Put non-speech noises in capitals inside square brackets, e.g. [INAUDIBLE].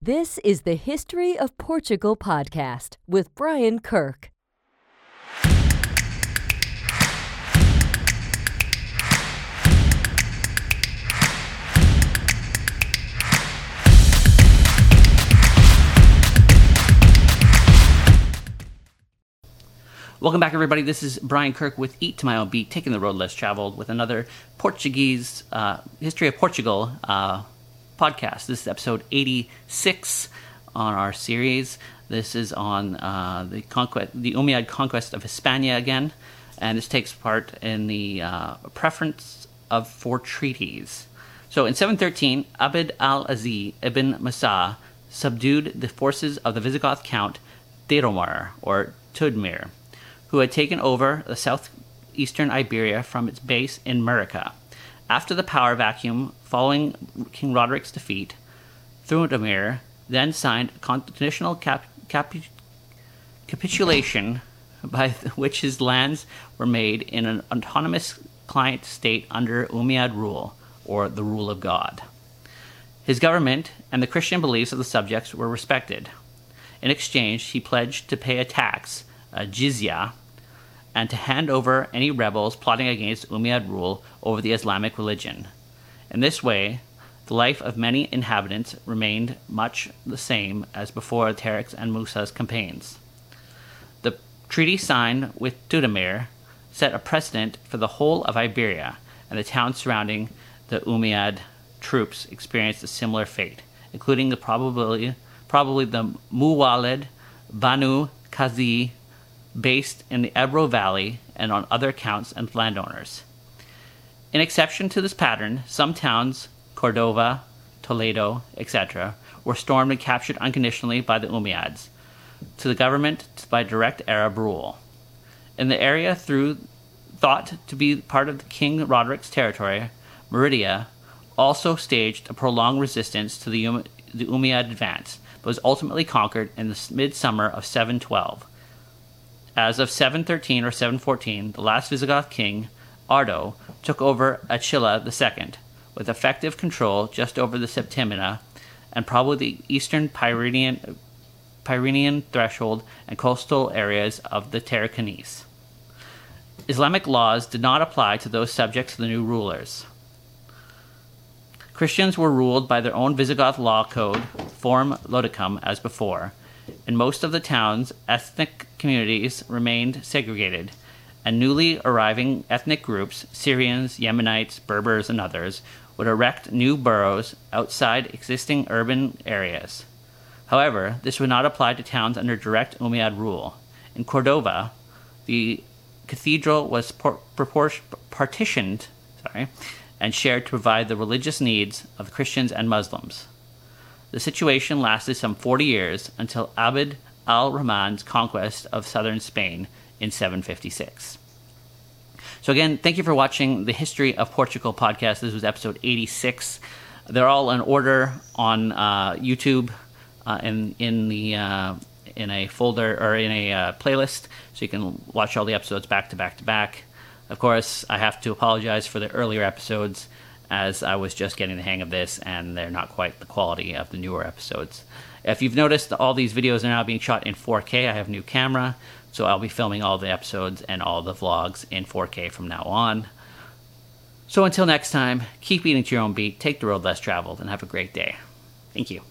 This is the History of Portugal podcast with Brian Kirk. Welcome back, everybody. This is Brian Kirk with Eat to My Own Beat, taking the road less traveled with another Portuguese uh, history of Portugal uh, podcast. This is episode 86 on our series. This is on uh, the conquest, the Umayyad conquest of Hispania again, and this takes part in the uh, preference of four treaties. So, in 713, Abd al-Aziz ibn Musa subdued the forces of the Visigoth count Theodemir or Tudmir who had taken over the southeastern Iberia from its base in Murcia. After the power vacuum following King Roderick's defeat, Theudemir then signed a conditional cap- cap- capitulation by [LAUGHS] which his lands were made in an autonomous client state under Umayyad rule, or the rule of God. His government and the Christian beliefs of the subjects were respected. In exchange, he pledged to pay a tax a jizya, and to hand over any rebels plotting against Umayyad rule over the Islamic religion. In this way, the life of many inhabitants remained much the same as before Tariq's and Musa's campaigns. The treaty signed with Tudamir set a precedent for the whole of Iberia, and the towns surrounding the Umayyad troops experienced a similar fate, including the probably, probably the Muwallad, Banu Qasi, based in the Ebro Valley and on other counts and landowners. In exception to this pattern, some towns, Cordova, Toledo, etc., were stormed and captured unconditionally by the Umayyads, to the government by direct Arab rule. In the area through thought to be part of King Roderick's territory, Merida also staged a prolonged resistance to the, um- the Umayyad advance, but was ultimately conquered in the midsummer of 712 as of 713 or 714, the last Visigoth king, Ardo, took over Achila II, with effective control just over the Septimina and probably the eastern Pyrenean, Pyrenean threshold and coastal areas of the Tarraconese. Islamic laws did not apply to those subject to the new rulers. Christians were ruled by their own Visigoth law code, Forum Laudicum, as before, in most of the towns, ethnic communities remained segregated, and newly arriving ethnic groups, Syrians, Yemenites, Berbers, and others, would erect new boroughs outside existing urban areas. However, this would not apply to towns under direct Umayyad rule. In Cordova, the cathedral was por- partitioned sorry, and shared to provide the religious needs of Christians and Muslims. The situation lasted some 40 years until Abd al Rahman's conquest of southern Spain in 756. So, again, thank you for watching the History of Portugal podcast. This was episode 86. They're all in order on uh, YouTube uh, in, in, the, uh, in a folder or in a uh, playlist, so you can watch all the episodes back to back to back. Of course, I have to apologize for the earlier episodes as I was just getting the hang of this, and they're not quite the quality of the newer episodes. If you've noticed, all these videos are now being shot in 4K. I have a new camera, so I'll be filming all the episodes and all the vlogs in 4K from now on. So until next time, keep eating to your own beat, take the road less traveled, and have a great day. Thank you.